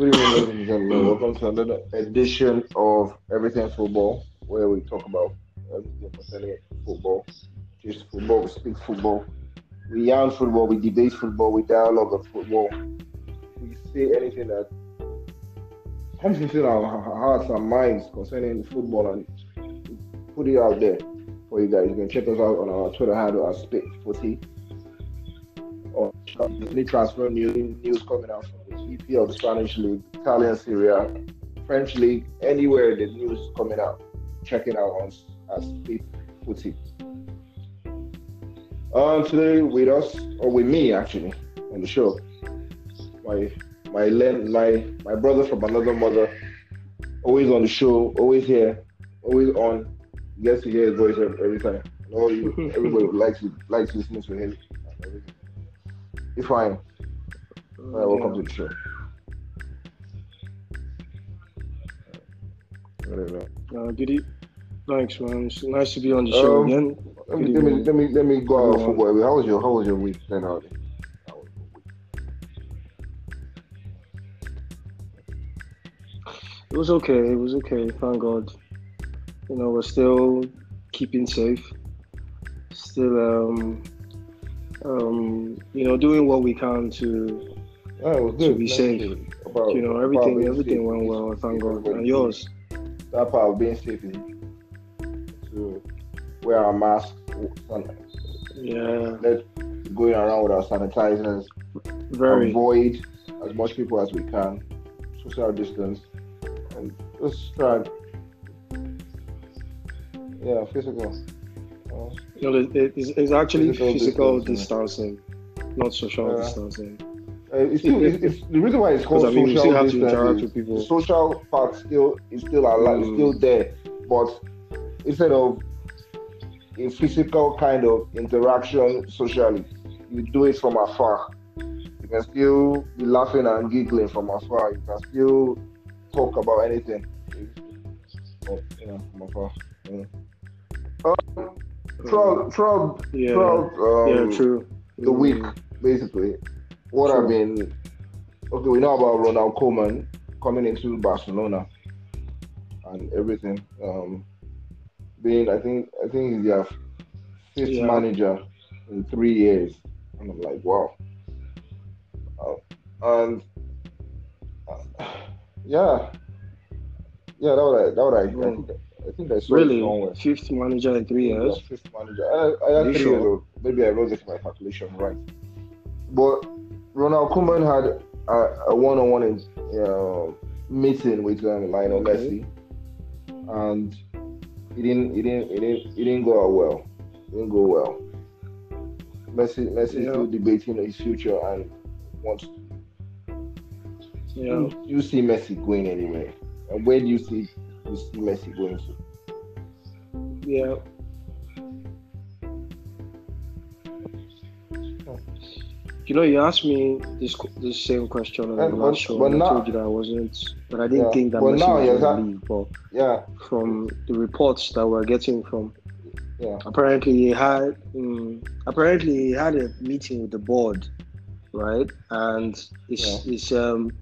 Good evening, ladies and gentlemen. Welcome to another edition of Everything Football, where we talk about everything concerning football. Just football, we speak football. We yarn football, we debate football, we dialogue of football. We say anything that comes into our hearts and minds concerning football and put it out there for you guys. You can check us out on our Twitter handle at Spit Footy. Or uh, any transfer news, news coming out from EPL, the Spanish League, Italian Serie French League, anywhere the news is coming out, check it out on at Spit it. Um, today with us, or with me actually, on the show, my my my my brother from another mother, always on the show, always here, always on. You get to hear his voice every, time. Know you, everybody likes likes listening to him. It's fine. All right, welcome to the show. Whatever. Uh, good Thanks, man. It's nice to be on the show Um, again. Let me, let me let me let me go out Good football. How was your how was your week then? Hardy? How was your week? It was okay. It was okay. Thank God. You know, we're still keeping safe. Still, um, um, you know, doing what we can to, Yeah, it was to good. be safe. About, You know, everything, everything went well. Thank God. Everybody- And yours? That part of being safe is to wear our mask. Yeah, let going around with our sanitizers, very. avoid as much people as we can, social distance, and just try. Yeah, physical. Uh, You know, it- it's, it's actually Physical physical, distancing. distancing, not social Yeah. distancing. Uh, it's still it's, it's, the reason why it's called I mean, social still have to interact is with people. social part still is still alive, Mm. still there, but instead of a physical kind of interaction socially, you do it from afar. You can still be laughing and giggling from afar. You can still talk about anything, but, you know, from afar. Yeah. Um, throughout, throughout, Yeah, throughout um, yeah, true. the week, Mm. basically, what True. I've been okay. We know about Ronald Koeman coming into Barcelona and everything. Um, being, I think, I think he's their fifth Yeah. manager in three years, and I'm like, wow. Uh, and uh, yeah, yeah, that was I, that was I, I think, I think I saw Really, somewhere. fifth manager in three Yeah, years. fifth manager. I, I had three sure? years old. Maybe I wrote this my calculation right. But Ronald Koeman had a, a one-on-one uh, meeting with um, Lionel Okay. Messi, and it didn't, it didn't, it didn't, it didn't go out well. It didn't go well. Messi, Messi Yeah. still debating his future and wants. Yeah. You, you see Messi going anywhere, and where do you see you see Messi going to? Yeah. You know, you asked me this this same question on the And last show. but and I now- told you that I wasn't, but I didn't Yeah, think that Messi now was you're going to leave. But Yeah, from the reports that we're getting from, yeah. apparently he had, um, apparently he had a meeting with the board, right? And it's it's um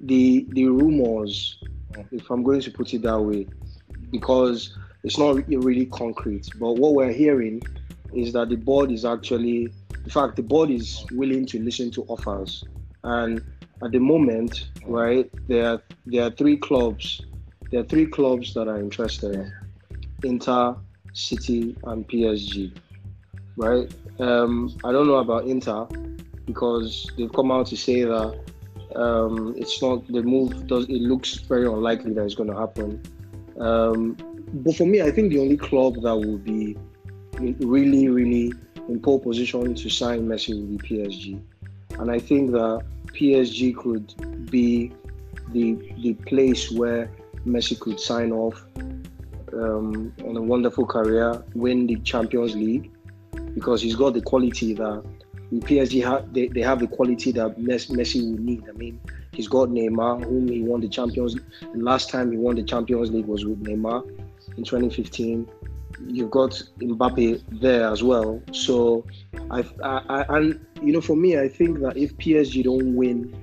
the the rumors, if I'm going to put it that way, because it's not really concrete. But what we're hearing is that the board is actually, in fact, the board is willing to listen to offers. And at the moment, right, there are, there are three clubs. There are three clubs that are interested: Inter, City, and PSG. Right? Um, I don't know about Inter because they've come out to say that um, it's not the move. Does it looks very unlikely that it's going to happen. Um, but for me, I think the only club that will be really, really in pole position to sign Messi with be PSG, and I think that PSG could be the the place where Messi could sign off um, on a wonderful career, win the Champions League, because he's got the quality that the PSG have. They, they have the quality that Messi will need. I mean, he's got Neymar, whom he won the Champions. The last time he won the Champions League was with Neymar in 2015. You've got Mbappe there as well. So, I, I, I and you know, for me, I think that if PSG don't win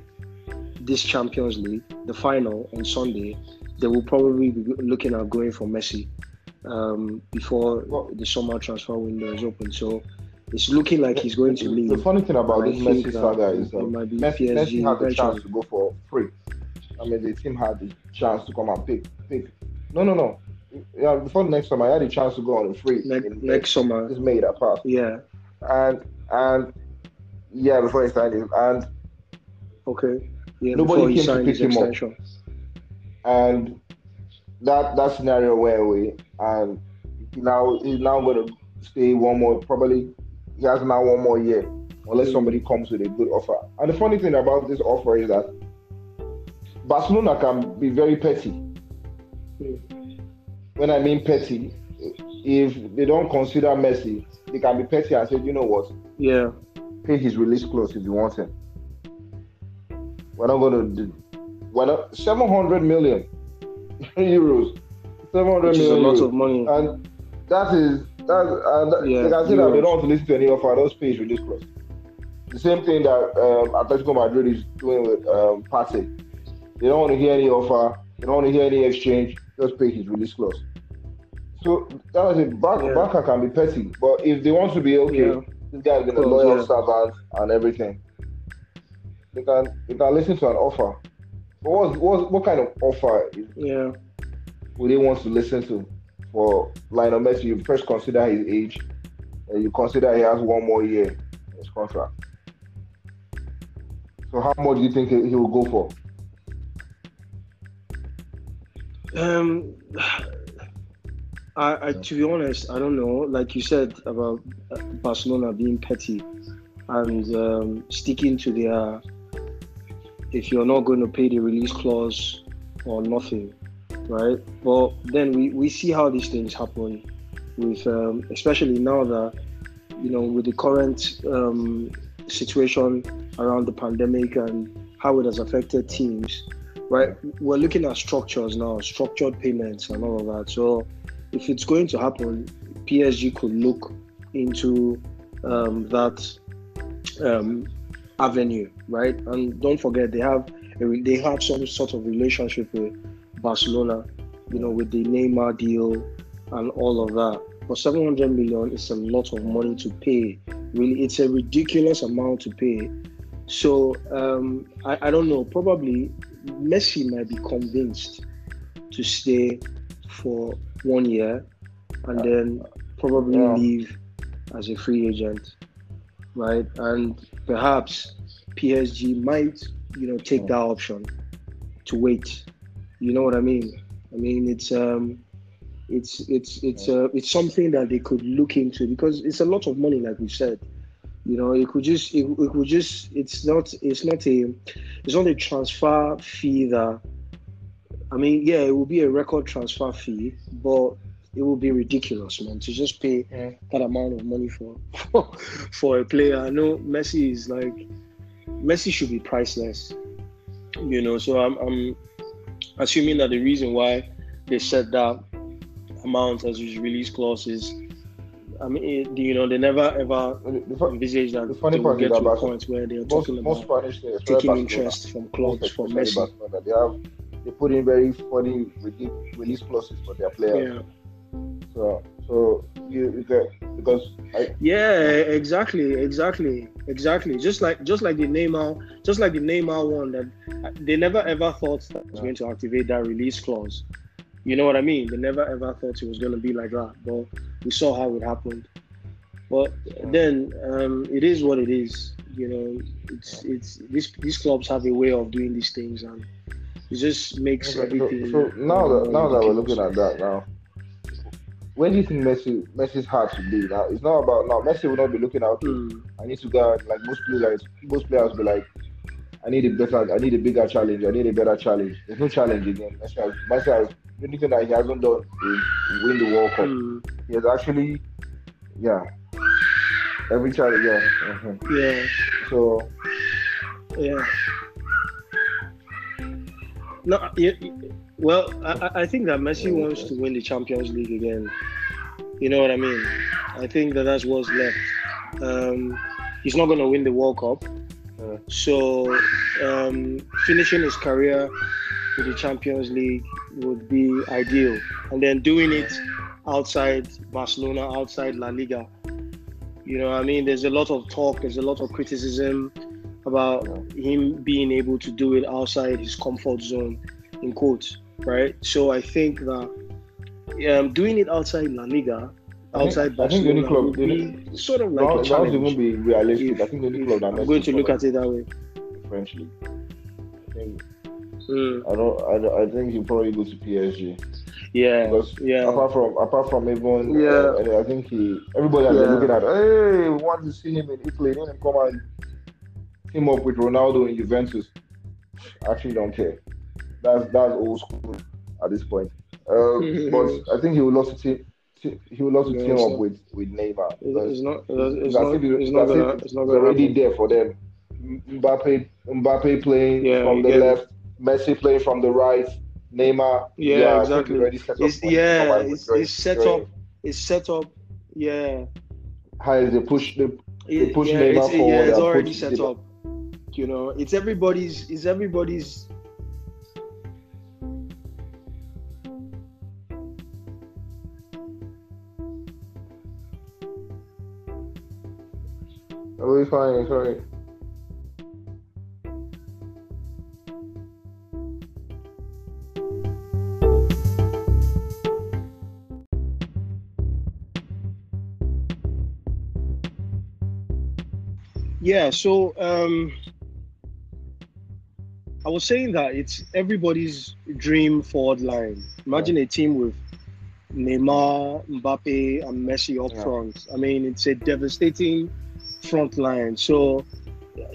this Champions League, the final on Sunday, they will probably be looking at going for Messi um, before the summer transfer window is open. So it's looking like he's going to leave. The funny thing about this Messi that saga is um, be Messi, PSG Messi had the chance to go for free. I mean, the team had the chance to come and pick. pick. No, no, no. Yeah, before next summer, I had a chance to go on a free. Ne- in next summer, This made that passed. yeah, And and yeah, before he signed and okay, yeah. Nobody came to pick him up. and that that scenario went away, and now he's now going to stay one more. Probably he has now one more year, unless Mm. somebody comes with a good offer. And the funny thing about this offer is that Barcelona can be very petty. Mm. When I mean petty, if they don't consider Messi, they can be petty and say, you know what, Yeah, pay his release clause if you want him. We're not going to do. We're not 700 million euros. 700 which is a lot euros. of money. and that is that. And that Yeah, they can say that they don't want to listen to any offer. Those pay his release clause. The same thing that um, Atletico Madrid is doing with um, Partey. They don't want to hear any offer. They don't want to hear any exchange. Just pay his release clause. So that was it. Barca, Yeah. Barca can be petty, but if they want to be okay, Yeah. this guy's been a loyal yeah. servant and everything. They can they can listen to an offer. But what what what kind of offer is, Yeah, would they want to listen to for Lionel Messi? You first consider his age, and you consider he has one more year in his contract. So how much do you think he he will go for? Um, I, I to be honest, I don't know. Like you said about uh, Barcelona being petty and um, sticking to their. If you're not going to pay the release clause or nothing, right? But then we, we see how these things happen, with um, especially now that you know with the current um, situation around the pandemic and how it has affected teams right? We're looking at structures now, structured payments and all of that. So if it's going to happen, PSG could look into um, that um, avenue, right? And don't forget they have they have some sort of relationship with Barcelona, you know, with the Neymar deal and all of that. But 700 million is a lot of money to pay. Really, it's a ridiculous amount to pay. So um, I, I don't know. Probably Messi might be convinced to stay for one year and then probably Yeah. leave as a free agent, right? And perhaps PSG might, you know, take that option to wait. You know what I mean? I mean, it's um, it's it's it's uh, it's something that they could look into because it's a lot of money, like we said. You know, it could just it, it could just it's not it's not a it's not a transfer fee that I mean, yeah, it will be a record transfer fee, but it will be ridiculous, man, to just pay Yeah. that amount of money for for a player. I know Messi is like Messi should be priceless, you know. So I'm I'm assuming that the reason why they set that amount as his release clause is, I mean, you know, they never ever The, the, fu- envisage that The funny they will get to a point where they're most, talking most about Spanish players, taking interest from clubs for Messi. They have they put in very funny release, release clauses for their players. Yeah. So so you, you get because I, Yeah, exactly, exactly, exactly. Just like just like the Neymar, just like the Neymar one that they never ever thought that was going to activate that release clause. You know what I mean? They never ever thought it was going to be like that, but we saw how it happened. But then um, it is what it is. You know, it's it's these these clubs have a way of doing these things, and it just makes Okay, everything. so, so now that now that we're looking at that now, when do you think Messi Messi's heart should be? Now it's not about now. Messi will not be looking out. Hmm. I need to go like most players. Most players be like, I need a better, I need a bigger challenge. I need a better challenge. There's no challenge again. Messi has, Messi has the only thing that he hasn't done is win the World Cup. Hmm. He has actually, yeah, every challenge, yeah. mhm. Yeah. So Yeah. No, yeah, well, I, I- think that Messi wants to win the Champions League again. You know what I mean? I think that that's what's left. Um, he's not going to win the World Cup, Yeah. So um, finishing his career with the Champions League would be ideal, and then doing it outside Barcelona, outside La Liga. You know, I mean, there's a lot of talk, there's a lot of criticism about him being able to do it outside his comfort zone, in quotes, right? So I think that um, doing it outside La Liga, I outside I think Barcelona, club- would the be sort of like That a that challenge. won't be realistic. If- I think the only club that I'm going to look at it that way. French league. I Mm, I don't. I, I think he'll probably go to PSG yeah, because yeah. apart from apart from even Yeah. uh, I think he everybody has Yeah. looking at. Hey, we want to see him in Italy. Let him come and team up with Ronaldo in Juventus. I actually don't care. That's that's old school at this point. Uh, but I think he would love to team. He would love to team up with with Neymar. It's not. It's, it's it's as not. it- It's not gonna. It's not it's gonna already happen. there for them. Mbappe, Mbappe playing Yeah, from the get it. left, Messi playing from the right, Neymar. Yeah, think exactly. it's set up It's for him to yeah. It's, it's set join. up. It's set up. Yeah. How is they push the It, push yeah, Neymar forward yeah, it's already set Neymar- up. You know, it's everybody's. It's everybody's. Oh, it's fine. Sorry. Yeah. So um, I was saying that it's everybody's dream forward line. Imagine a team with Neymar, Mbappe, and Messi up Yeah. front. I mean, it's a devastating front line. So,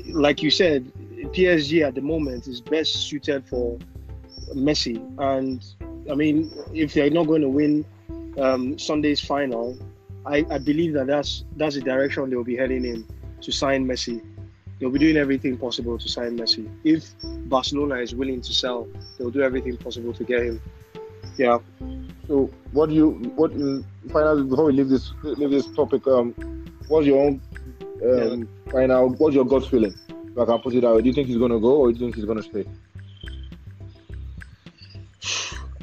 like you said, PSG at the moment is best suited for Messi. And I mean, if they're not going to win um, Sunday's final, I, I believe that that's that's the direction they'll be heading in to sign Messi. They'll be doing everything possible to sign Messi. If Barcelona is willing to sell, they'll do everything possible to get him. Yeah. So, what do you what in finally before we leave this leave this topic? Um, what's your own um final? What's your gut feeling? If I can put it that way. Do you think he's gonna go or do you think he's gonna stay?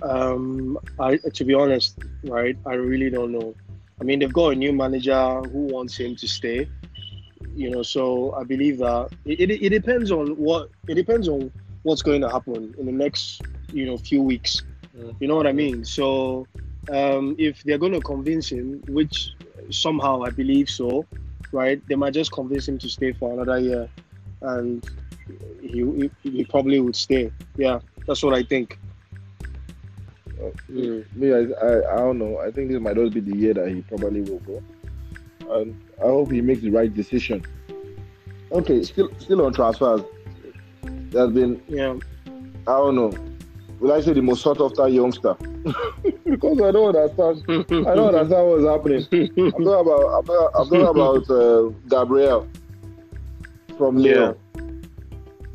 Um, I to be honest, right, I really don't know. I mean, they've got a new manager who wants him to stay. You know, so I believe that it, it, it depends on what it depends on what's going to happen in the next you know few weeks. Mm. You know what I mean? So um, if they're going to convince him, which somehow I believe so, right? They might just convince him to stay for another year, and he he, he probably would stay. Yeah, that's what I think. Mm. Me, I, I, I don't know. I think this might just be the year that he probably will go, and I hope he makes the right decision. Okay, still still on transfers. There's been Yeah. I don't know. Will I say the most sought after youngster? because I don't understand. I don't understand what's happening. I'm talking about I'm talking, I'm talking about uh, Gabriel from Lyon.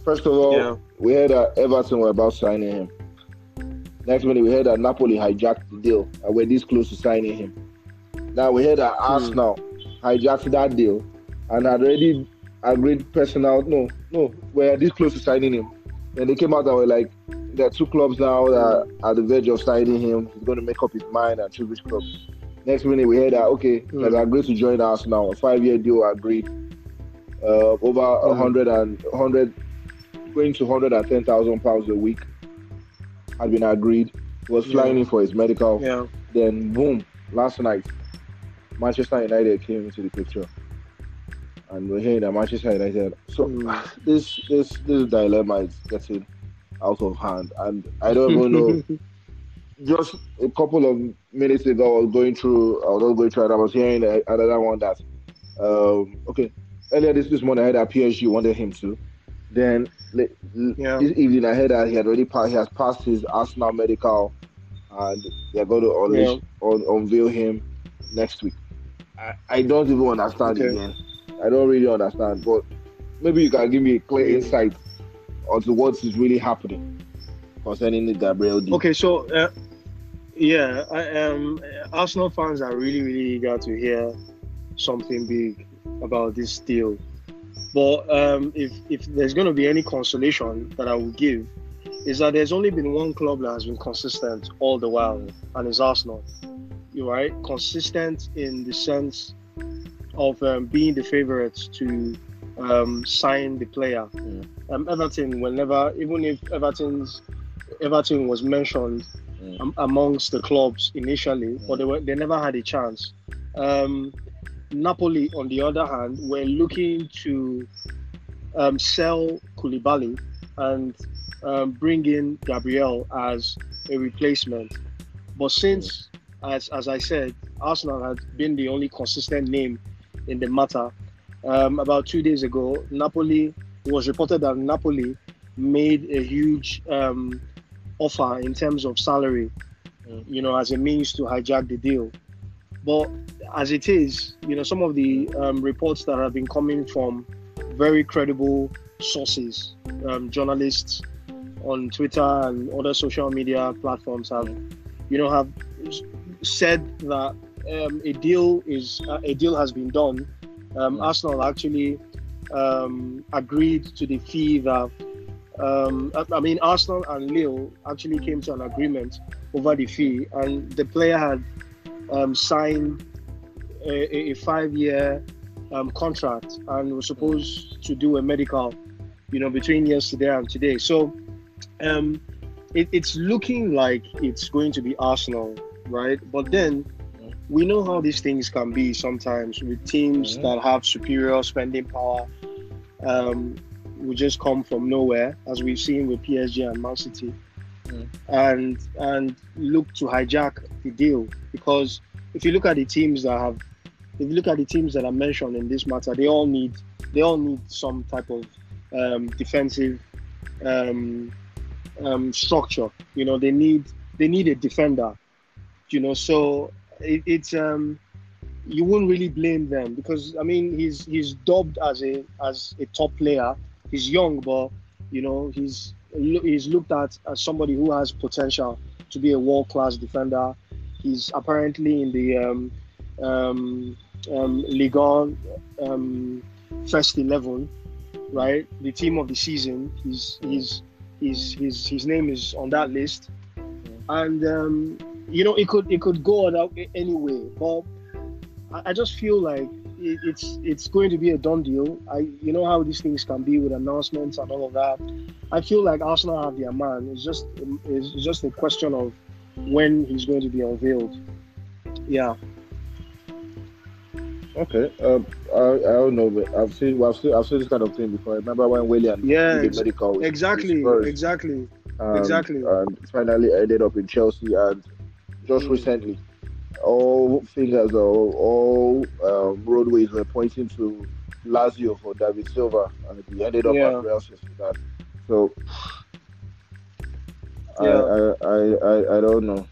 First of all, Yeah. we heard that Everton were about signing him. Next minute, we heard that Napoli hijacked the deal and we're this close to signing him. Now we heard that Arsenal hijacked that deal and had already agreed personal. No, no, we're this close to signing him. And they came out and were like, there are two clubs now that are at the verge of signing him. He's going to make up his mind and choose which club. Next minute, we heard that, okay, Mm. they've agreed to join us now. A five year deal agreed. Uh, over a Mm. hundred and hundred, going to hundred and ten thousand pounds a week had been agreed. He was flying Yeah. in for his medical. Yeah. Then boom, last night, Manchester United came into the picture, and we're hearing that Manchester United. So Mm. this this this dilemma is getting out of hand, and I don't even know. Just a couple of minutes ago, I was going through. I was not going through, and I was hearing another one that. Um, okay, earlier this this morning, I heard that PSG wanted him to. Then Yeah. this evening, I heard that he had already passed. He has passed his Arsenal medical, and they're going to unleash, un- unveil him next week. I, I don't even understand it, man. I don't really understand, but maybe you can give me a clear Mm. insight onto what is really happening concerning the Gabriel deal. Okay, so uh, yeah, I, um, Arsenal fans are really, really eager to hear something big about this deal. But um, if if there's going to be any consolation that I will give, is that there's only been one club that has been consistent all the while, and it's Arsenal. Right, consistent in the sense of um, being the favourites to um, sign the player. Mm. Um, Everton, whenever, even if Everton's Everton was mentioned Mm. um, amongst the clubs initially, but they were they never had a chance. Um, Napoli, on the other hand, were looking to um, sell Koulibaly and um, bring in Gabriel as a replacement. But since, as as I said, Arsenal had been the only consistent name in the matter. Um, about two days ago, Napoli it was reported that Napoli made a huge um, offer in terms of salary, Mm. you know, as a means to hijack the deal. But as it is, you know, some of the um, reports that have been coming from very credible sources, um, journalists on Twitter and other social media platforms have, you know, have said that um, a deal is uh, a deal has been done. Um, Mm. Arsenal actually um, agreed to the fee that. Um, I, I mean, Arsenal and Lille actually came to an agreement over the fee, and the player had um, signed a, a- five-year um, contract and was supposed to do a medical, you know, between yesterday and today. So um, it, it's looking like it's going to be Arsenal, right? But then we know how these things can be sometimes with teams Mhm. that have superior spending power. Um, will just come from nowhere, as we've seen with PSG and Man City, Mm. and and look to hijack the deal. Because if you look at the teams that have, if you look at the teams that are mentioned in this matter, they all need they all need some type of um, defensive um, um, structure. You know, they need they need a defender. You know, so it, it's um, you wouldn't really blame them because I mean he's he's dubbed as a as a top player. He's young, but you know he's he's looked at as somebody who has potential to be a world class defender. He's apparently in the um, um, um, Ligue 1 um, first eleven, right? The team of the season. He's he's his his his name is on that list, and um, you know it could it could go on anyway. But I, I just feel like it, it's it's going to be a done deal. I you know how these things can be with announcements and all of that. I feel like Arsenal have their man. It's just it's just a question of when he's going to be unveiled. Yeah. Okay. Um, I, I don't know, but I've seen I've seen I've seen this kind of thing before. I remember when Willian yeah did the medical Exactly. Exactly. and, exactly. and finally ended up in Chelsea and just recently all fingers or all um, roadways were pointing to Lazio for David Silva and he ended up Yeah. at Real Sociedad. So I, Yeah. I, I, I, I don't know.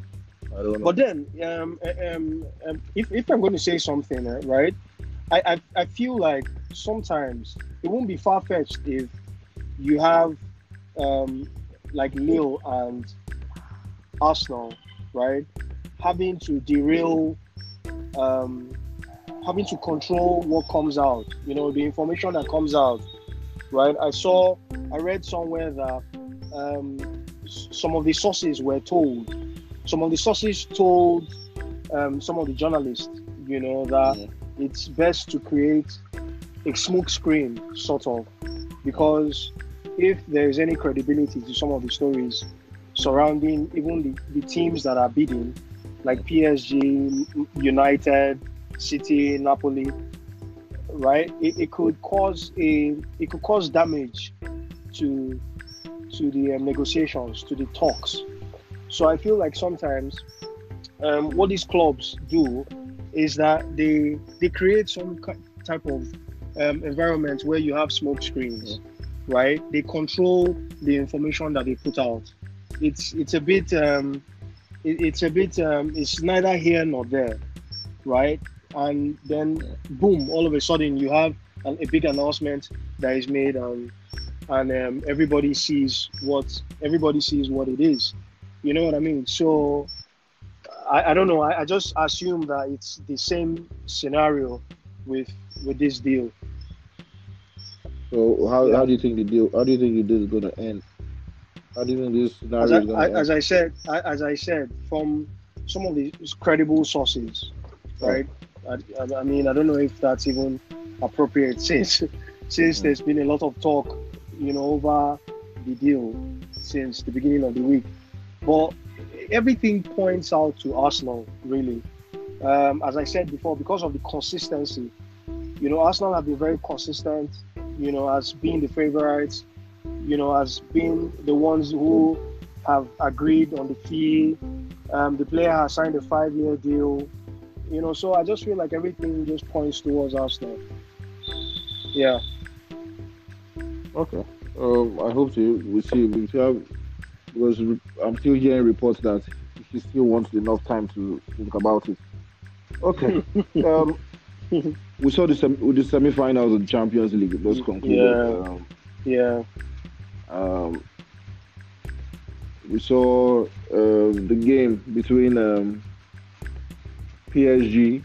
I don't know. But then, um, um, um, if, if I'm going to say something, uh, right, I, I, I feel like sometimes it won't be far fetched if you have um, like Lille and Arsenal, right, having to derail, um, having to control what comes out, you know, the information that comes out, right? I saw, I read somewhere that um, some of the sources were told some of the sources told um, some of the journalists, you know, that Mhm. it's best to create a smoke screen, sort of, because if there is any credibility to some of the stories surrounding even the, the teams that are bidding, like PSG, United, City, Napoli, right? It, it could cause a it could cause damage to to the um, negotiations, to the talks. So I feel like sometimes um, what these clubs do is that they they create some type of um, environment where you have smoke screens, right? They control the information that they put out. It's it's a bit um, it, it's a bit um, it's neither here nor there, right? And then boom, all of a sudden you have an, a big announcement that is made, and and um, everybody sees what everybody sees what it is. You know what I mean? So I, I don't know. I, I just assume that it's the same scenario with with this deal. So how, Yeah. how do you think the deal? How do you think the deal is going to end? How do you think this scenario As I, is going I, to as I said, I, as I said, from some of these credible sources, right? I, I- I mean, I don't know if that's even appropriate since since Mhm. there's been a lot of talk, you know, over the deal since the beginning of the week. But everything points out to Arsenal, really. Um, as I said before, because of the consistency, you know, Arsenal have been very consistent, you know, as being the favorites, you know, has been the ones who have agreed on the fee. Um, the player has signed a five-year deal, you know. So I just feel like everything just points towards Arsenal. Yeah, Okay. Um, I hope to. We see. We see how, because I'm still hearing reports that he still wants enough time to think about it. Okay. um, we saw the sem- the semi-finals of the Champions League. It was concluded. Yeah. Um, yeah, um, we saw um, the game between um, PSG.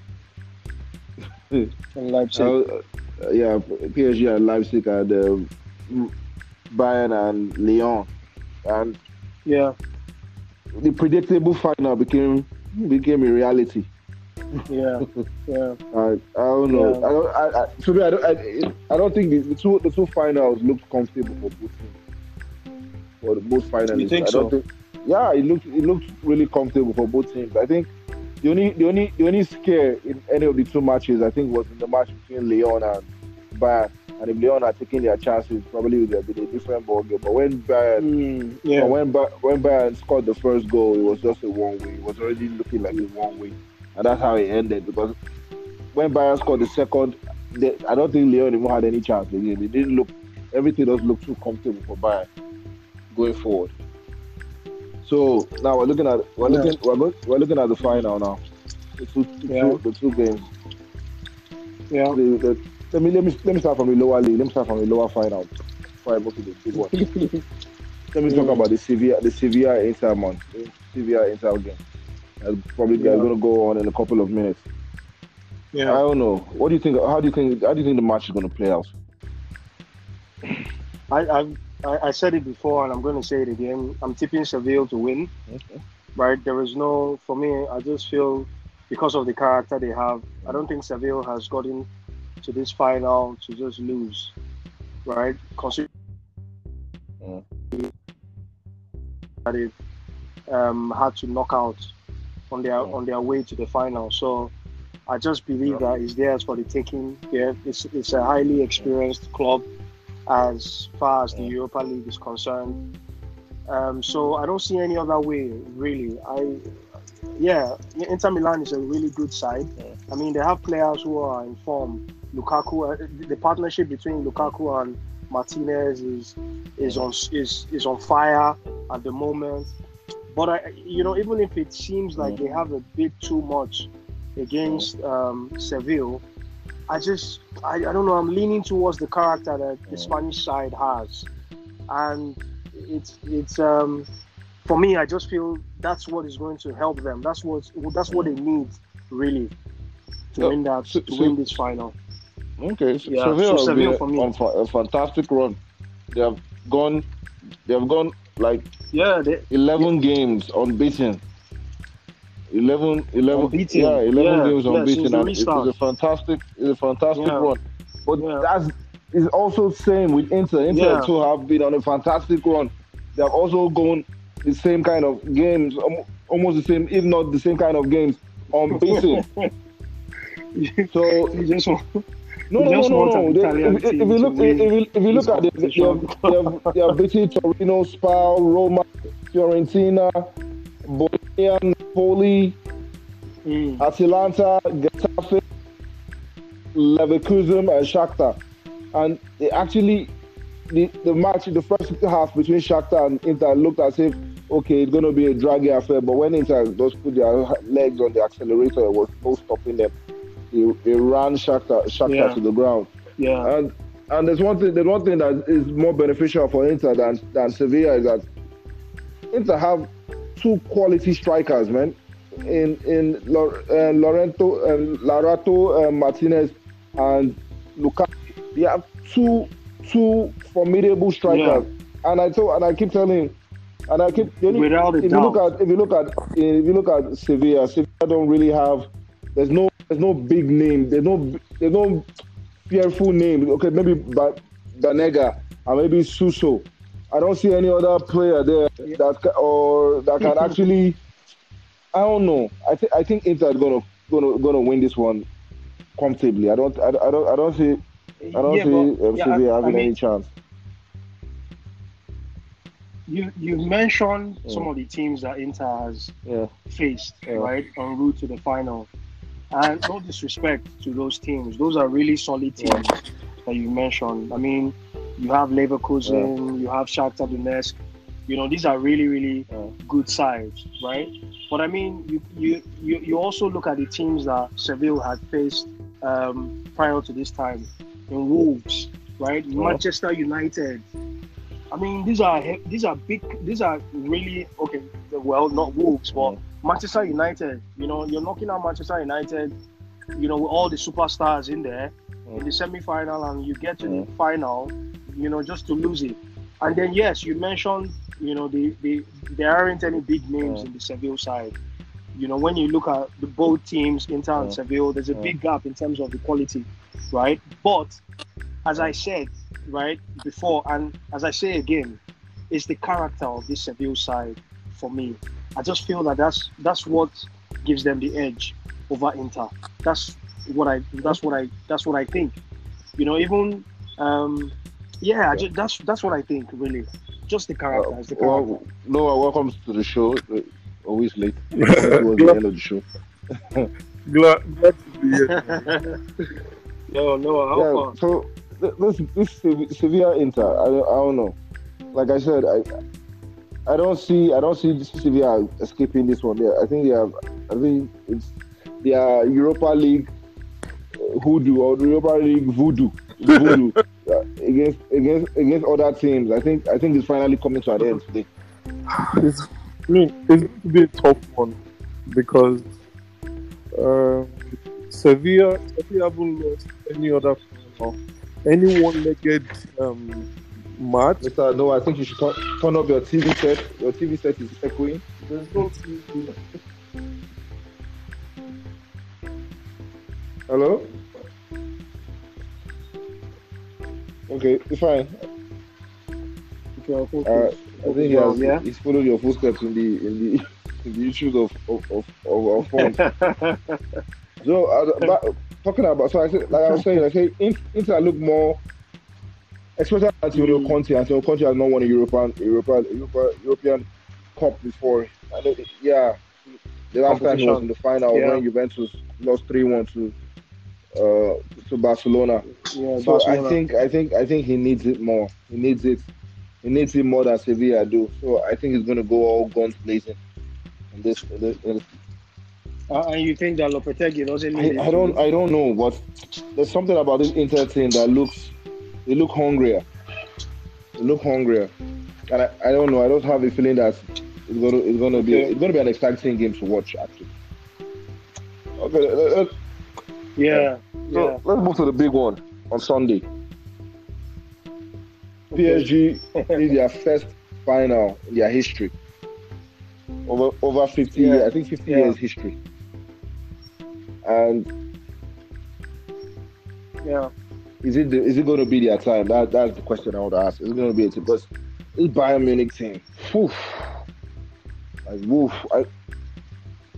and Leipzig. Uh, yeah, PSG and Leipzig and um, Bayern and Lyon, and yeah, the predictable final became became a reality. yeah, yeah. I, I don't know. Yeah. I don't. I, I, to me, I don't. I, I don't think the, the two the two finals looked comfortable for both teams. For the both finalists, You think I don't so? think. Yeah, it looked it looked really comfortable for both teams. I think the only the only the only scare in any of the two matches, I think, was in the match between Lyon and Bayern. And if Lyon are taking their chances, probably it would have been a different ball game. But when Bayern Mm, but yeah, when Ba- when Bayern scored the first goal, it was just a one way. It was already looking like a one way, and that's how it ended. Because when Bayern scored the second, they, I don't think Lyon even had any chance again. It didn't look everything just looked too comfortable for Bayern going forward. So now we're looking at we're Yeah. looking we're, we're looking at the final now. The two, the, Yeah. two, the two games. yeah. The, the, let me let me let me start from the lower league. Let me start from the lower final before I go to the big one. Let me talk about the Sevilla, the Sevilla Inter month, Sevilla Inter game. That's probably Yeah. going to go on in a couple of minutes. Yeah. I don't know. What do you think? How do you think? How do you think the match is going to play out? I, I I I said it before, and I'm going to say it again. I'm tipping Seville to win. Okay. Right? There is no for me. I just feel because of the character they have. I don't think Seville has gotten to this final to just lose. Right? Considering Mm. that it um, had to knock out on their Mm. on their way to the final. So I just believe Yeah. that it's theirs for the taking. Yeah, it's it's a highly experienced club as far as the. Europa League is concerned. Um, so I don't see any other way really. I yeah, Inter Milan is a really good side. I mean, they have players who are in form. Lukaku, uh, the partnership between Lukaku and Martinez is is on is is on fire at the moment. But I, you know, even if it seems like they have a bit too much against um, Seville, I just I, I don't know. I'm leaning towards the character that the Spanish side has, and it's it's um for me. I just feel that's what is going to help them. That's what that's what they need really to Yeah, win that to so- win this final. Okay, so Yeah, Sevilla so Seville for me. a fantastic run. They have gone, they have gone like Yeah, they, 11 games unbeaten. 11, 11 Unbeaten. yeah, 11 Yeah, games yeah, unbeaten, since the and it's a fantastic, it's a fantastic Yeah. run. But Yeah. that's is also same with Inter. Inter Yeah. too have been on a fantastic run. They have also gone the same kind of games, almost the same, if not the same kind of games, unbeaten. so you just want- no, You no, just no, no, no. If, if, you look, if you, if you look at it, they have, they have, they have beaten Torino, Spal, Roma, Fiorentina, Bologna, Napoli, Mm. Atalanta, Getafe, Leverkusen, and Shakhtar. And they actually, the, the match, the first half between Shakhtar and Inter looked as if, okay, it's going to be a draggy affair. But when Inter just put their legs on the accelerator, it was no stopping them. They, they ran Shakhtar, Shakhtar Yeah. to the ground. Yeah, And and there's one thing there's one thing that is more beneficial for Inter than than Sevilla is that Inter have two quality strikers, man. In in uh, Lorento, um, Lautaro uh, Martinez and Lukaku. They have two two formidable strikers, yeah. and I told and I keep telling, and I keep only, without if doubt. you look at if you look at if you look at Sevilla, Sevilla don't really have. There's no there's no big name. There's no there's no fearful name. Okay, maybe but Banega and maybe Suso. I don't see any other player there that or that can actually. I don't know. I think I think Inter is gonna gonna gonna win this one comfortably. I don't I, I don't I don't see I don't yeah, see but, yeah, having I mean, any chance. You you mentioned yeah. some of the teams that Inter has faced right en route to the final, and no disrespect to those teams. Those are really solid teams that you mentioned. I mean, you have Leverkusen, you have Shakhtar Donetsk. You know, these are really, really good sides, right? But I mean, you, you, you, you also look at the teams that Seville had faced um, prior to this time in Wolves, right? Manchester United. I mean, these are these are big. These are really okay. Well, not Wolves, but Manchester United. You know, you're knocking out Manchester United. You know, with all the superstars in there in the semi-final, and you get to the final. You know, just to lose it. And then yes, you mentioned you know the, the there aren't any big names in the Seville side. You know, when you look at the both teams, Inter and Seville, there's a big gap in terms of the quality, right? But as I said, right before, and as I say again, it's the character of this Seville side for me. I just feel that that's that's what gives them the edge over Inter. That's what I that's what I that's what I think. You know, even um, yeah, just, that's that's what I think really. Just the character. Uh, the character. Well, Noah, welcome to the show. Always late. towards the end of the show. glad, glad to be here. no, no. Yeah, so this this Sevilla Inter, I, I don't know. Like I said, I I don't see I don't see Sevilla escaping this one. Yeah, I think they have. I think it's their Europa League hoodoo or the Europa League voodoo voodoo uh, against against against other teams. I think I think it's finally coming to an end today. It's, I mean, it's going to be a tough one because uh, Sevilla, Sevilla haven't lost any other any one-legged um, match. Mr. No, I think you should turn, turn up your TV set. Your TV set is echoing. There's no TV. Hello? Okay, it's fine. Okay, uh, I think he has, yeah? he's followed your footsteps in the in the in the issues of of, of, of our phones. so, uh, talking about so I said, like I was saying, I say Inter look more, especially Antonio mm. Conte. Antonio Conte has not won a European European European, European Cup before. I know, yeah, the last time he was in the final yeah. when Juventus lost three one to uh, to Barcelona. Yeah, so Barcelona. I think I think I think he needs it more. He needs it. He needs it more than Sevilla do. So I think he's going to go all guns blazing. In this, in this, in this. Uh, and you think that Lopetegui doesn't need I, I don't I don't know, but there's something about this Inter team that looks they look hungrier. They look hungrier, and I, I don't know. I don't have a feeling that it's gonna it's gonna be it's gonna be an exciting game to watch actually. Okay, yeah. So let's move to the big one on Sunday. PSG is their first final in their history. Over over 50 yeah. years, I think 50 yeah. years history. And yeah. Is it the, is it going to be their time? That that's the question I want to ask. Is it going to be team? Because this Bayern Munich team, woof, like woof. I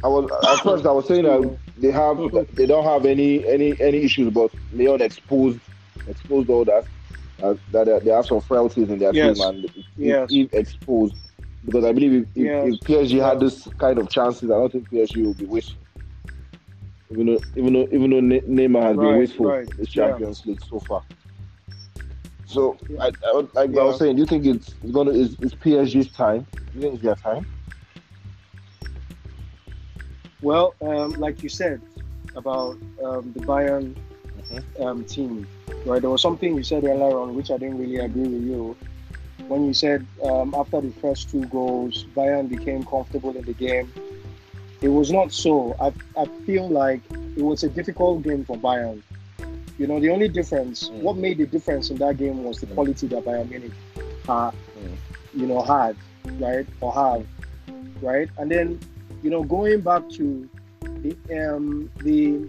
I was at first I was saying that they have they don't have any any any issues, but Lyon exposed exposed all that uh, that they have some frailties in their yes. team and yes. if exposed because I believe if, yes. if, PSG had this kind of chances, I don't think PSG will be wasteful. Even though even though even though Neymar has right, been wasteful right. in Champions yeah. League so far. So I, I like yeah. I was saying, do you think it's, it's gonna is, it's PSG's time? Do you think it's their time? Well, um, like you said about um, the Bayern mm-hmm. um, team, right? There was something you said earlier on which I didn't really agree with you. When you said um, after the first two goals, Bayern became comfortable in the game. It was not so. I, I feel like it was a difficult game for Bayern. You know, the only difference, Mm. what made the difference in that game was the Mm. quality that Bayern Munich, uh, Mm. you know, had, right, or have, right, and then, you know, going back to the um the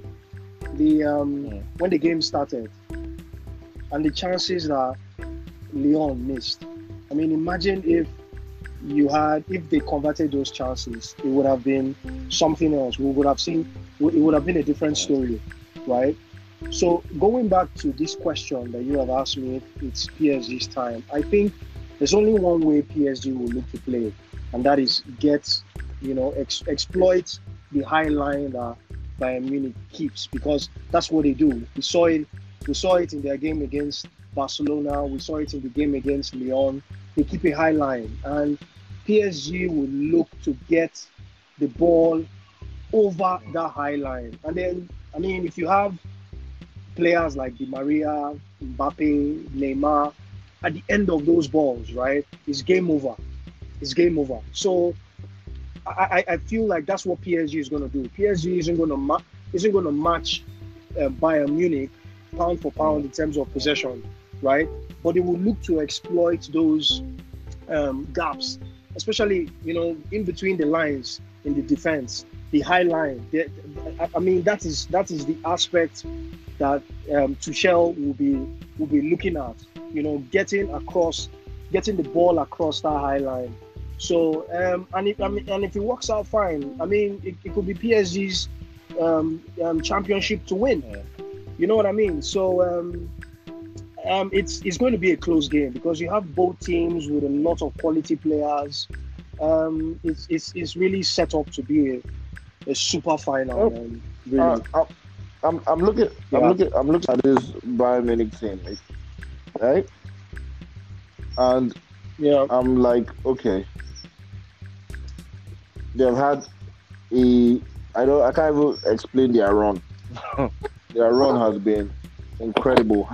the um Mm. when the game started, and the chances that Lyon missed. I mean, imagine if you had if they converted those chances, it would have been something else. We would have seen it would have been a different story, right? So going back to this question that you have asked me, it's PSG's time. I think there's only one way PSG will look to play, and that is get, you know, ex- exploit the high line that Bayern Munich keeps because that's what they do. We saw it. We saw it in their game against Barcelona. We saw it in the game against Lyon. They keep a high line, and PSG will look to get the ball over that high line. And then, I mean, if you have players like Di Maria, Mbappe, Neymar, at the end of those balls, right, it's game over. It's game over. So I, I, feel like that's what PSG is going to do. PSG isn't going to ma- isn't going to match uh, Bayern Munich pound for pound in terms of possession, right? But they will look to exploit those um, gaps, especially you know in between the lines in the defense, the high line. The, I- I mean that is that is the aspect that um, Tuchel will be will be looking at. You know, getting across, getting the ball across that high line. So um, and if I mean, and if it works out fine, I mean it, it could be PSG's um, um, championship to win. Yeah. You know what I mean? So um, um, it's it's going to be a close game because you have both teams with a lot of quality players. Um, it's, it's it's really set up to be a, a super final. Oh. man. really. Uh, I'm, I'm, I'm looking, I'm looking, I'm looking at this Bayern Munich team, right? And yeah. I'm like, okay, they've had a, I don't, I can't even explain their run. their run has been incredible.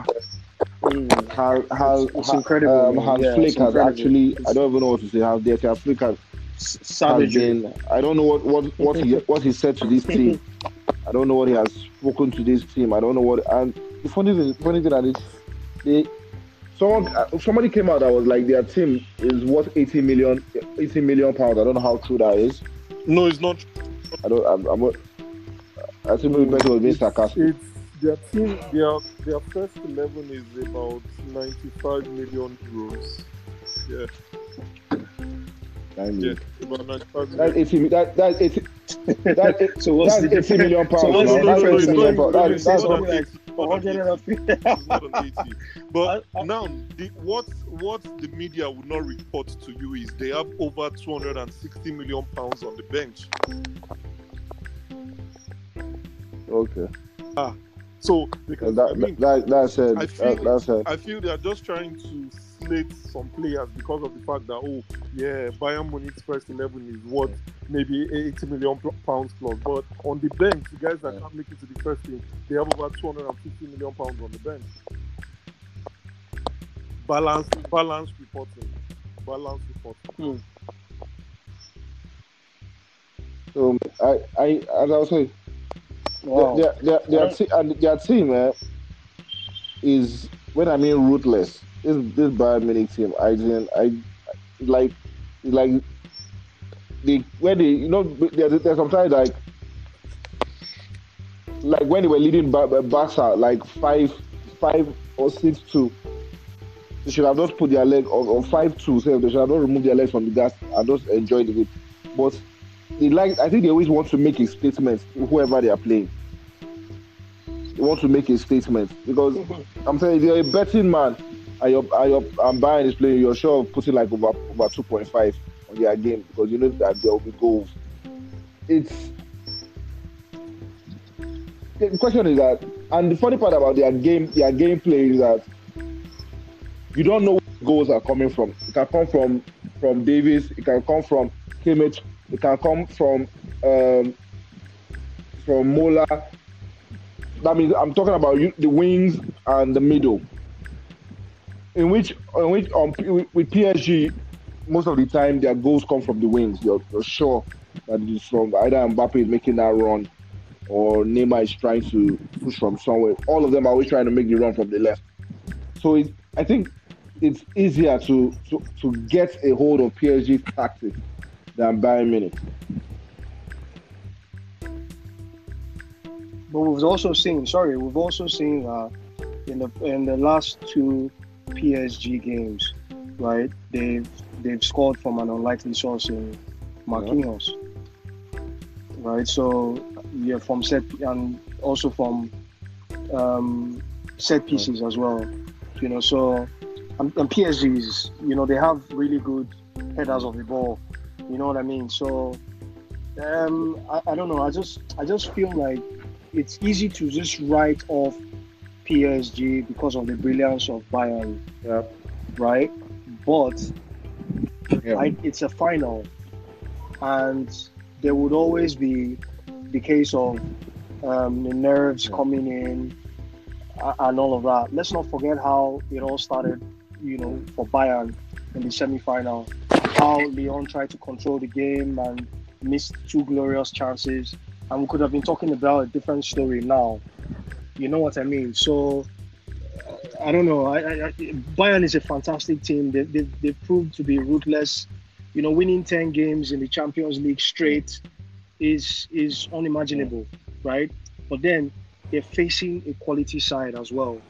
Mm. How, how, It's- it's how- incredible, Um, man. Hans Yeah, Flick has incredible. actually, I don't even know what to say. How their Hans Flick has S- has Savagery. been, I don't know what what what he what he said to this team. I don't know what he has spoken to this team. I don't know what. And the funny thing, funny thing that is, they someone uh, somebody came out that was like their team is worth 80 million 80 million pounds. I don't know how true that is. No, it's not. I don't. I'm. I'm I think maybe Becky was being sarcastic. It's their team. Their their first eleven is about ninety-five million euros. Yeah, I mean, yeah, about ninety-five That's million. 80. That that's 80. That, So what's that's the 80 million pounds. So what's now. the That's difference? 80 million pounds. That- It's that's more not. than like 80, more than 80. 150. It's more than 80. But I- I- now, the, what what the media would not report to you is they have over 260 million pounds on the bench. Okay. Ah, So because That, I mean, that, that said, I feel- that, that said. I feel they are just trying to slate some players because of the fact that oh yeah, Bayern Munich's first eleven is worth maybe 80 million pounds plus, but on the bench, the guys that Yeah. can't make it to the first team, they have about 250 million pounds on the bench. Balance, balance reporting, balance reporting. So I, I, as I was saying, Wow. their, their, their, I te- their team eh, is when I mean ruthless. This this Bayern Munich team, I didn't, I like, like they when they you know there's, there's sometimes like like when they were leading Ba- Ba- Barca like five five or six two. They should have just put their leg on, on five two. So they should have not removed their legs from the gas and just enjoyed it. But they like I think they always want to make a statement to whoever they are playing. They want to make a statement because mm-hmm. I'm saying if you're a betting man and buying this player, you're sure of putting like over over 2.5 on their game because you know that there will be goals. It's the question is that, and the funny part about their game, their gameplay is that you don't know goals are coming from. It can come from from Davies. It can come from Kimmich. It can come from um, from Muller. That means I'm talking about the wings and the middle. In which, in which, um, with PSG, most of the time their goals come from the wings. You're, you're sure that it is from either Mbappe is making that run, or Neymar is trying to push from somewhere. All of them are always trying to make the run from the left. So it, I think it's easier to, to to get a hold of PSG tactics than Bayern Munich. But we've also seen, sorry, we've also seen uh, in the in the last two PSG games, right? They've they've scored from an unlikely source in Marquinhos, right? So yeah, from set and also from um, set pieces as well, you know. So and, and PSG is, you know, they have really good headers of the ball, you know what I mean? So um, I, I don't know. I just I just feel like it's easy to just write off PSG because of the brilliance of Bayern, Yeah. right? But Yeah. I, it's a final, and there would always be the case of um, the nerves Yeah. coming in and all of that. Let's not forget how it all started, you know, for Bayern in the semi-final. How Lyon tried to control the game and missed two glorious chances, and we could have been talking about a different story now. You know what I mean? So. I don't know. I, I, I, Bayern is a fantastic team. They, they, they proved to be ruthless. You know, winning 10 games in the Champions League straight is is unimaginable, right? But then they're facing a quality side as well,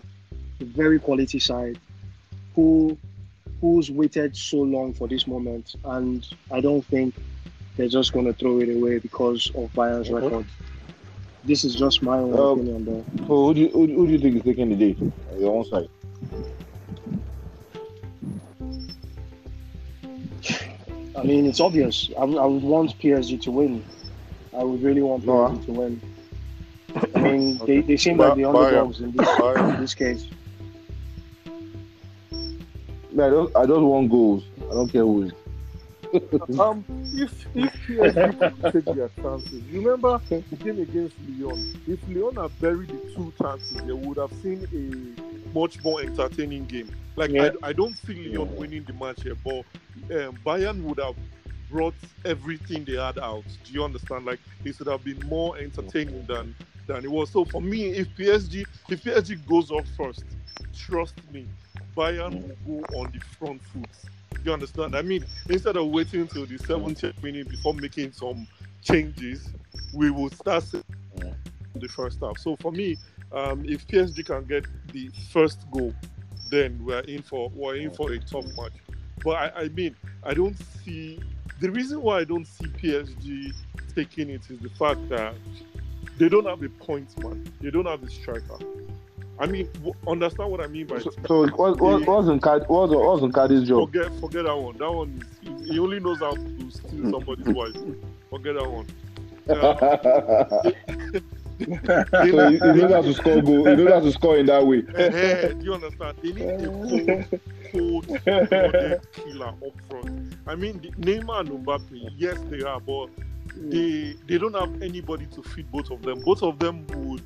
a very quality side, who who's waited so long for this moment, and I don't think they're just going to throw it away because of Bayern's Mhm. record. This is just my own Um, opinion, though. So who do you who, who do you think is taking the day? On your own side. I mean, it's obvious. I, I would want PSG to win. I would really want No, PSG to win. I mean, Okay. they, they seem like Ba- the underdogs in this, in this case. Man, I don't I don't want goals. I don't care who is. Um, if if PSG take their chances, remember the game against Lyon. If Lyon had buried the two chances, they would have seen a much more entertaining game. Like Yeah. I, I don't see Lyon winning the match here, but um, Bayern would have brought everything they had out. Do you understand? Like it should have been more entertaining than than it was. So for me, if PSG if PSG goes up first, trust me, Bayern will go on the front foot. You understand? I mean, instead of waiting till the 70th minute before making some changes, we will start the first half. So for me, um, if PSG can get the first goal, then we're in for we're in for a tough match. But I, I mean, I don't see the reason why I don't see PSG taking it is the fact that they don't have a point man. They don't have a striker. I mean, w- understand what I mean by So, so what what what's in Cad what's what's in Caddy's job? Forget, forget that one. That one is he only knows how to steal somebody's wife. Forget that one. so you, you know how to score goal. You know how to score in that way. Eh, do you understand? They need a cold, cold, blooded killer up front. I mean, Neymar and Mbappe, yes, they are, but they they don't have anybody to feed both of them. Both of them would,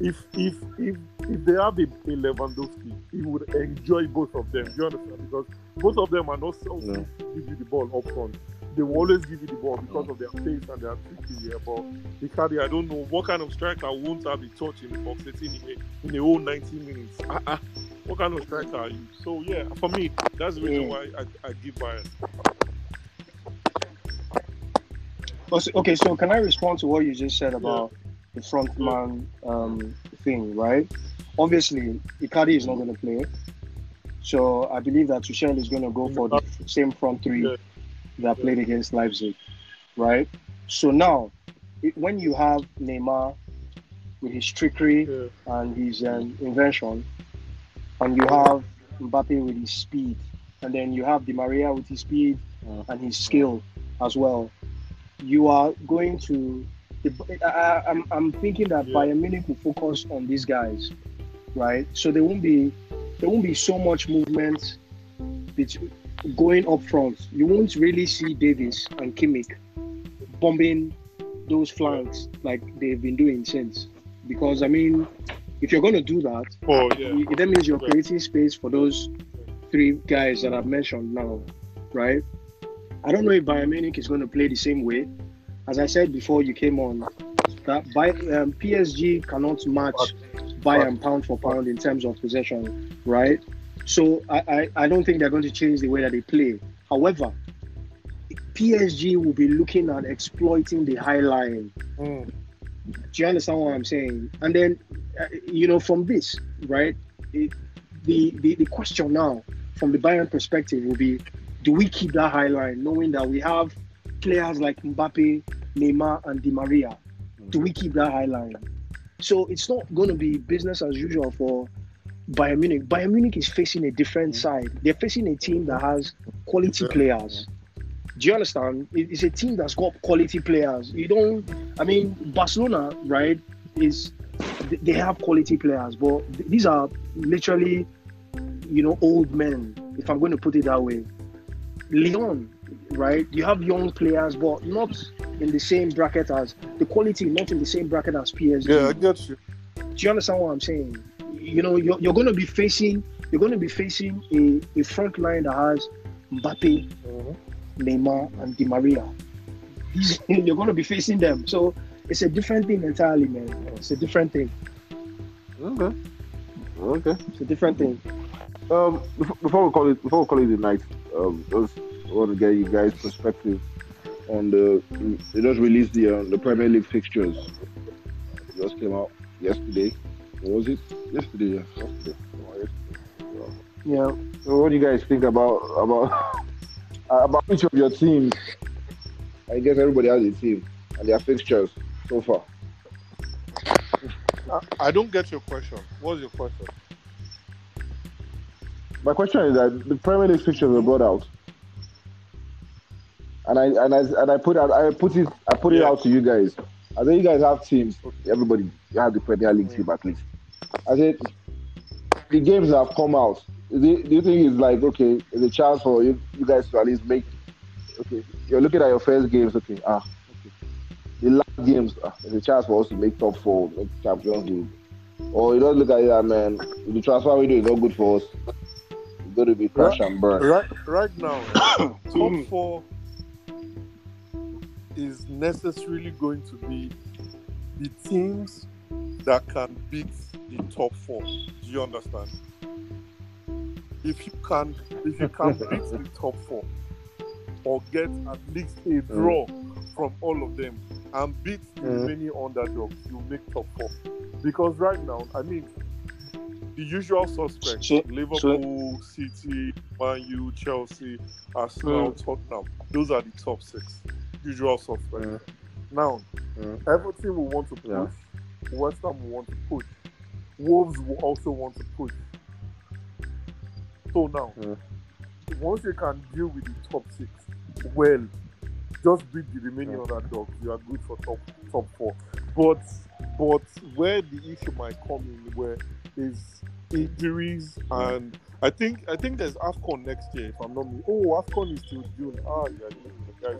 if if if if they have a, a Lewandowski, he would enjoy both of them. Do you understand? Because both of them are not Yeah. to give you the ball up front. They will always give you the ball because of their pace and their tricky here. But Icardi, I don't know what kind of striker won't have a touch in the box 18 in a, in a whole 90 minutes. Uh-uh. What kind of striker are you? So yeah, for me, that's the reason Yeah. why I, I give Bayern. Okay, so can I respond to what you just said about the front man um, thing, right? Obviously, Icardi is not going to play. So I believe that Tuchel is going to go for the same front three that played against Leipzig, right? So now, it, when you have Neymar with his trickery Yeah. and his um, invention, and you have Mbappe with his speed, and then you have Di Maria with his speed and his skill as well, you are going to. I, I, I'm, I'm thinking that Yeah. Bayern Munich will focus on these guys, right? So there won't be there won't be so much movement bet- going up front. You won't really see Davies and Kimmich bombing those flanks like they've been doing since. Because I mean, if you're going to do that, Oh yeah. you- that means you're creating space for those three guys that I've mentioned now, right? I don't know if Bayern Munich is going to play the same way. As I said before, you came on. that by um, PSG cannot match Bayern pound for pound in terms of possession, right? So I, I, I don't think they're going to change the way that they play. However, PSG will be looking at exploiting the high line. Mm. Do you understand what I'm saying? And then, uh, you know, from this, right, it, the, the the question now from the Bayern perspective will be, do we keep that high line, knowing that we have players like Mbappe, Neymar, and Di Maria? Do we keep that high line? So it's not going to be business as usual for Bayern Munich. Bayern Munich is facing a different mm. side. They're facing a team that has quality players. Do you understand? It's a team that's got quality players. You don't. I mean, Barcelona, right? Is they have quality players, but these are literally, you know, old men. If I'm going to put it that way, Lyon, right? You have young players, but not in the same bracket as the quality, not in the same bracket as PSG. Yeah, I get you. Do you understand what I'm saying? You know, you're, you're going to be facing you're going to be facing a, a front line that has Mbappe, Mhm. Neymar, and Di Maria. You're going to be facing them, so it's a different thing entirely, man. It's a different thing. Okay. Okay. It's a different thing. Um, before, before we call it before we call it the night, um, just want to get you guys' perspective on the they just released the uh, the Premier League fixtures. It just came out yesterday. What was it? Yesterday, yeah. Yesterday. Yeah. So what do you guys think about about about each of your teams? I guess everybody has a team and their fixtures so far. I, I don't get your question. What's your question? My question is that the Premier League fixtures were brought out, and I and I and I put out I put it I put it Yeah. out to you guys. I think you guys have teams. Everybody you have the Premier League team at least. I said the games that have come out. It, do you think it's like okay? Is a chance for you, you guys to at least make okay? You're looking at your first games. Okay, ah, okay. The last games, ah, a chance for us to make top four, make Champions League. Or you don't look at it, ah, man. The transfer window is not good for us. It's going to be crash and burn. Right, right now, top four is necessarily going to be the teams that can beat the top four. Do you understand? If you can, if you can beat the top four, or get at least a draw from all of them and beat the Mm. remaining underdogs, you make top four. Because right now, I mean, the usual suspects: So- Liverpool, City, Man U, Chelsea, Arsenal, Mm. Tottenham. Those are the top six usual. Mm. Now, Mm. Everton will want to push. Yeah. West Ham will want to push. Wolves will also want to push. So now, Mm. once you can deal with the top six, well, just beat the remaining Mm. underdogs. You are good for top top four. But but where the issue might come in, where is injuries and I think I think there's Afcon next year. If I'm not me, oh Afcon is till June. Ah, yeah,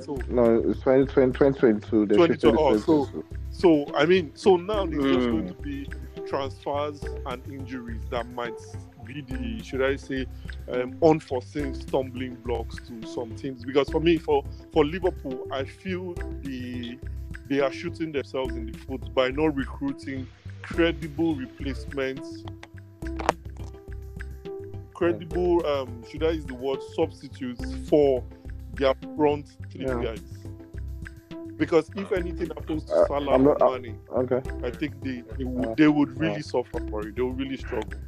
So No, it's 2020, 2022. They 22, oh, so- So I mean, so now it's just Mm. going to be transfers and injuries that might be the should I say um, unforeseen stumbling blocks to some teams. Because for me, for for Liverpool, I feel the they are shooting themselves in the foot by not recruiting credible replacements. Credible, um, should I use the word substitutes for their front three Yeah. guys? Because if anything happens to Uh, Salah I'm not- or Mane, Okay. I think they they would, Uh, they would really uh. suffer for it. They would really struggle.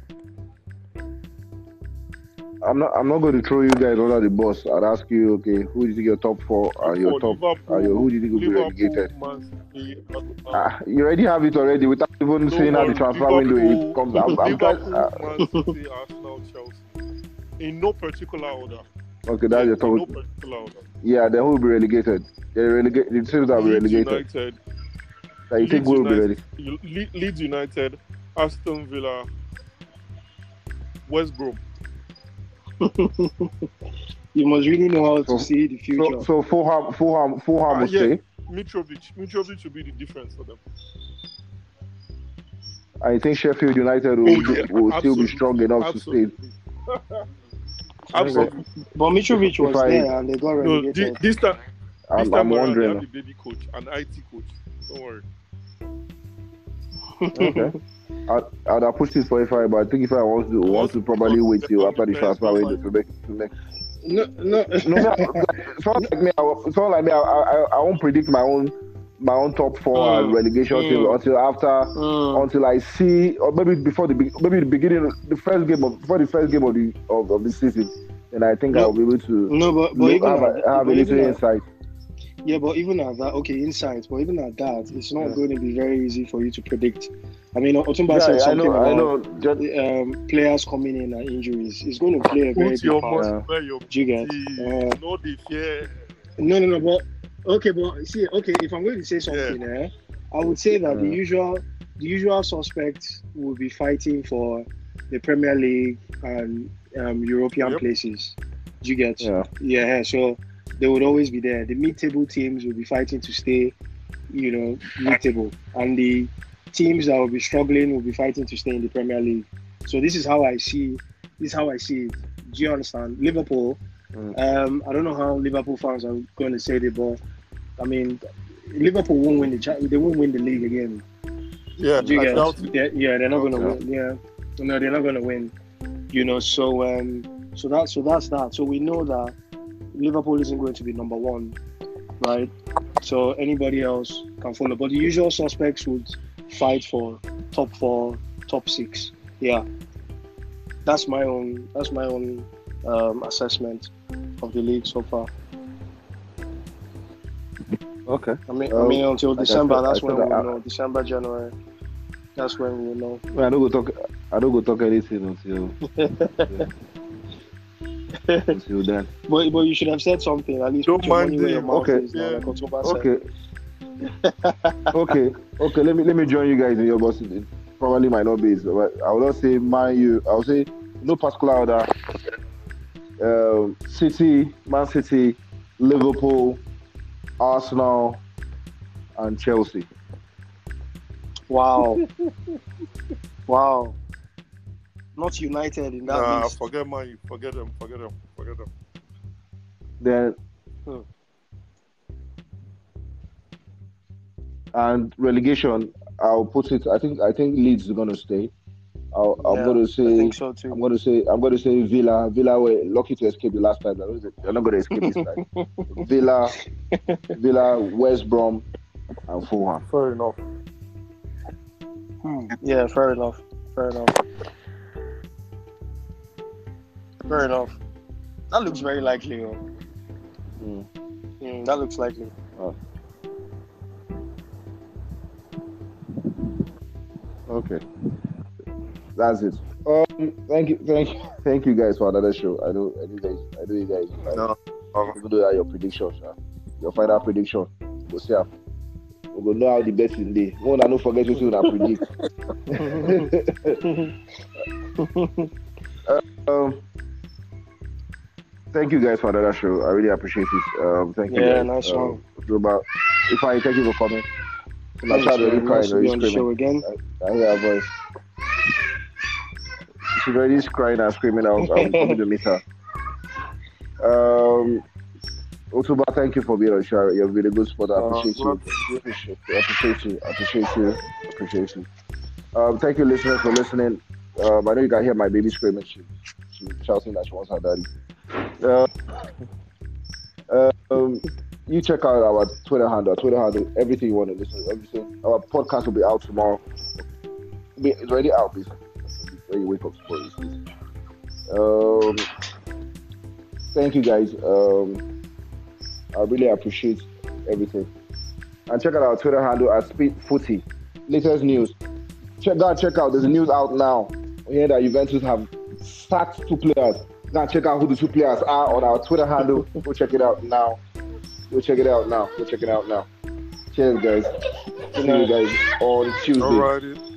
I'm not. I'm not going to throw you guys under the bus. I'd ask you, okay, who do you think your top four are? Your For top. Liverpool, Are your, who do you think will be Liverpool, relegated? Man City, Ah, you already have it already without even Don't saying how the worry, transfer window it comes. I'm, I'm trying, Liverpool, uh, Man City, Arsenal, Chelsea. In no particular order. Okay, that's your In no top. particular. Yeah, then who will be relegated? They relegate. The teams that will be relegated. United, That you think Leeds will be ready? Le- Leeds United, Aston Villa, West Brom. You must really know how to So- see the future. So, so Fulham, Fulham, Fulham Ah, will yeah. stay. Mitrovic. Mitrovic will be the difference for them. I think Sheffield United will, Oh, yeah, will still be strong enough Absolutely. to Absolutely. but Mitrovic was I- there and they got No, relegated. thi- this time, stay. this I'm, time I'm around, they have wondering. the baby coach, an IT coach. Don't worry. Okay. I, I'd have pushed it for if I, but I think if I want to want to probably wait till after the transfer window to make to make. No, no. No, me, like, someone like me, I, someone like me, I, I, I won't predict my own my own top four Mm, relegation mm. till, until after Mm. until I see or maybe before the maybe the beginning the first game of before the first game of the of, of the season, and I think No. I'll be able to No, but, but look- even have, at, have a but even little at- insight. yeah, but even at that, okay, insights. But even at that, it's not Yeah. going to be very easy for you to predict. I mean, Otumba Yeah, said I something know, I about know. Just, um, players coming in and injuries. It's going to play a very Put big your part. money Yeah. where your Do you get? Uh, No, the. No, no, no. But okay, but see, okay, if I'm going to say something, eh, I would say that the Mm. usual, the usual suspects will be fighting for the Premier League and um, European Yep. places. Do you get? yeah, Yeah. So they would always be there. The mid-table teams will be fighting to stay, you know, mid-table, and the teams that will be struggling will be fighting to stay in the Premier League. So this is how I see. This is how I see it. Do you understand? Liverpool. Mm. Um, I don't know how Liverpool fans are going to say it, but I mean, Liverpool won't win the cha- they won't win the league again. Yeah, Do you I get? doubt. They're- yeah, they're not going to win. Yeah, no, they're not going to win. You know, so um, so that so that's that. So we know that Liverpool isn't going to be number one, right? So anybody else can follow, but the usual suspects would fight for top four, top six. Yeah, that's my own. That's my own um, assessment of the league so far. okay. I mean, I Um, mean until like I December. said- that's I when we'll that- know. December, January. That's when we'll know. I don't go talk. I don't go talk anything until until then. But, but you should have said something. At least Don't put your mind money your them. mouth Okay. is. now, Yeah. like Okay. okay. Okay. Let me let me join you guys in your boss. It probably might not be, but I will not say mind you. I will say no particular order. Um, City, Man City, Liverpool, Arsenal, and Chelsea. Wow. wow. Not United in that Nah, list. forget man, forget them, forget them, forget them. Then Hmm. and relegation. I'll put it. I think I think Leeds is going to stay. I'll, I'm Yeah, going to I say think so too. I'm going to say I'm going to say Villa. Villa were lucky to escape the last time. They're not going to escape this time. Villa, Villa, West Brom, and Fulham. Fair enough. Hmm. Yeah, fair enough. Fair enough. Fair enough. That looks very likely. Oh. Mm. Mm, that looks likely. Okay, that's it. Um, thank you, thank you, thank you guys for another show. I know, I know you guys, I know you guys. No. Even though that your predictions, uh, your final prediction, we'll see. how- We will know how the betting day. One, I don't forget what you predict. Um, thank you guys for another show. I really appreciate it. Um, thank you. Yeah, guys. nice um, one. If I thank you for coming. My Thanks, child already man. crying, Nice to be on the show again. I hear her voice. She's already crying and screaming. I'll, I'll coming to meet her. Um, Otuba, thank you for being on the show. You're a really good sport. I Uh, appreciate you. well, Appreciate you. Appreciate you. Appreciate you. Appreciate you. Um, thank you, listeners, for listening. Um, I know you can hear my baby screaming. She, she's shouting that she wants her daddy. Uh, um, you check out our Twitter handle. Twitter handle. Everything you want to listen. to, Everything. Our podcast will be out tomorrow. It'll be- It's already out. Basically. Wake up. Um, thank you guys. Um, I really appreciate everything. And check out our Twitter handle at Speed Footy. Latest news. Check out, check out. There's news out now. We hear that Juventus have sacked two players. And check out who the two players are on our Twitter handle. Go check it out now. Go check it out now. Go check it out now. Cheers, guys. See you guys on Tuesday. Alrighty.